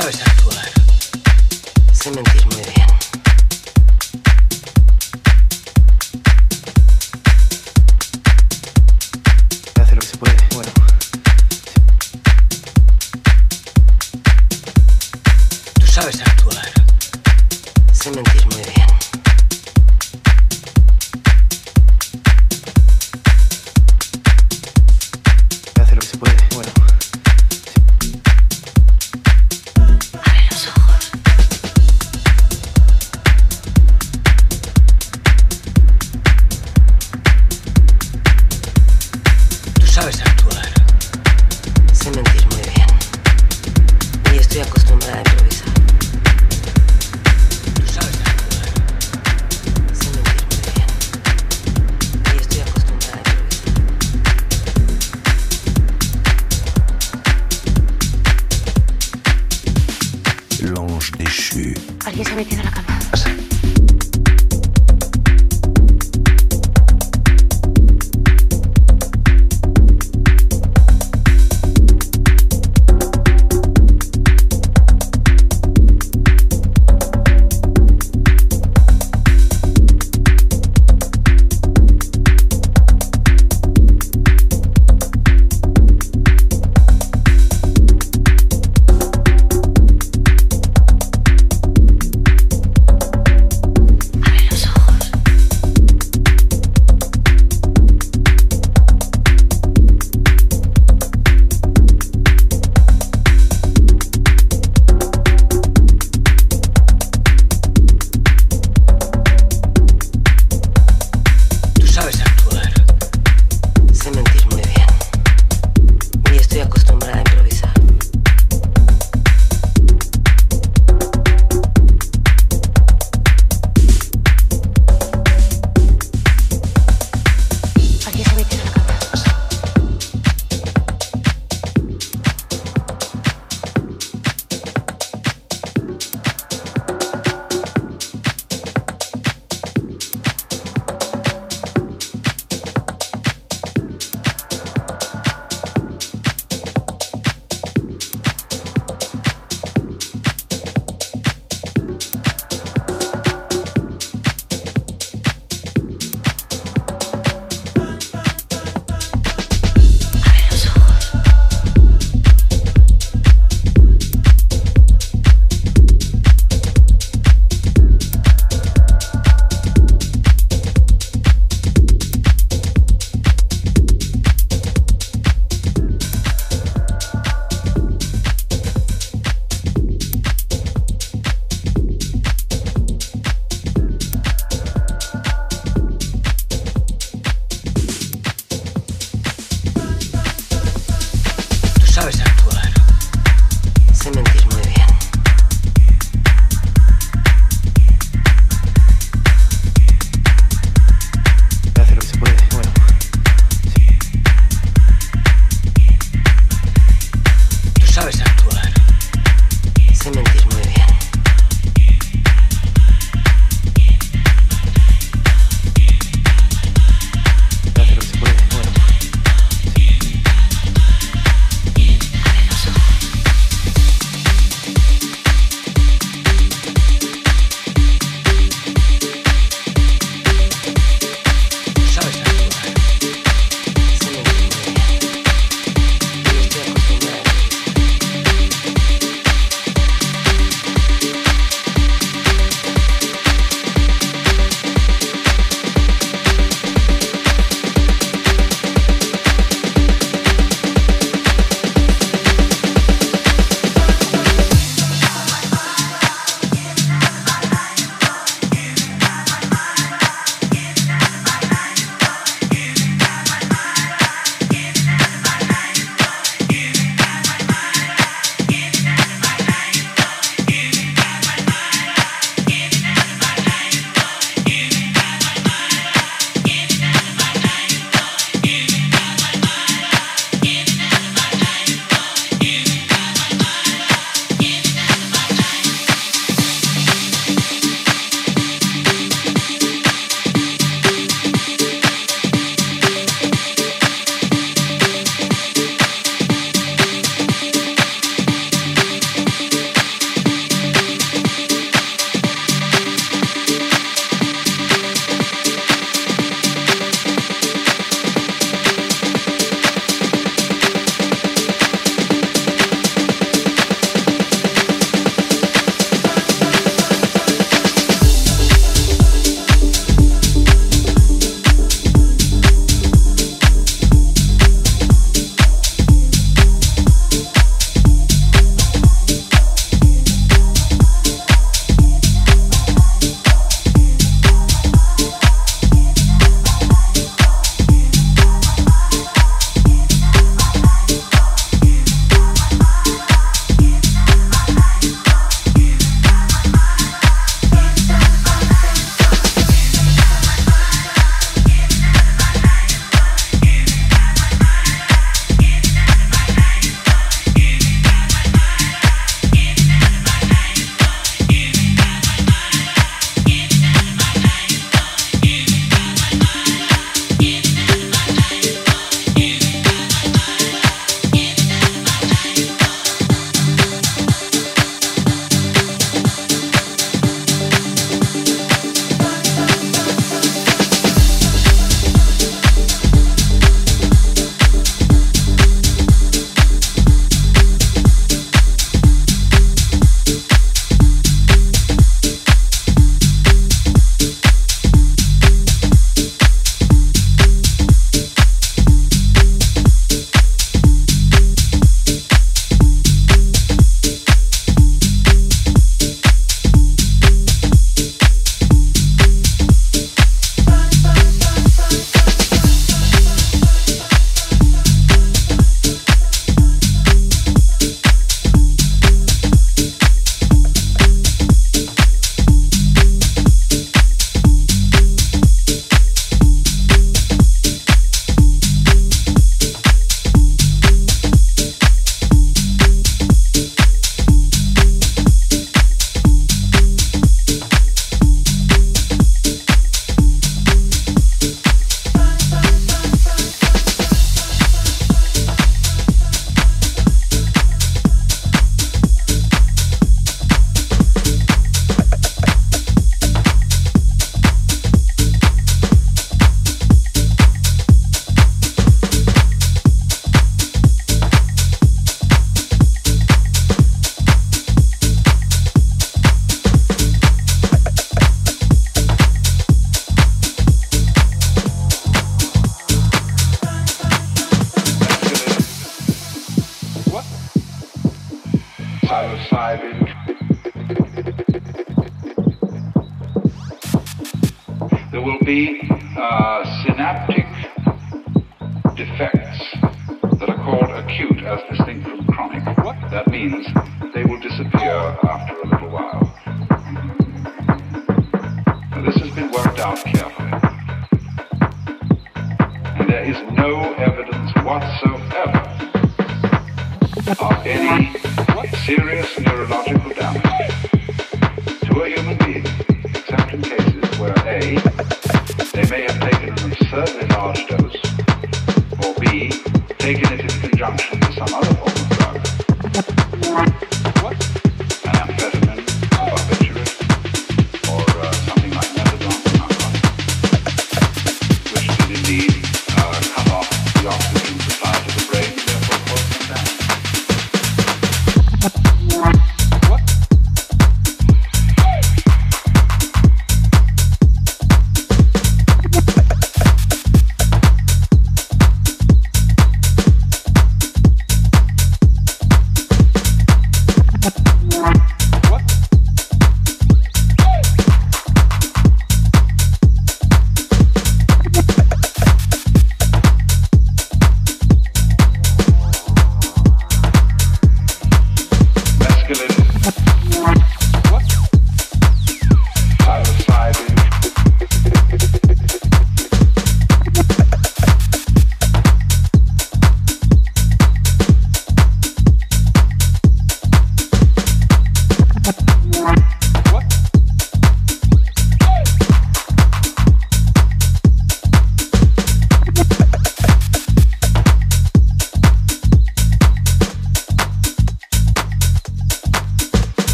sabes actuar. Sé mentir muy bien.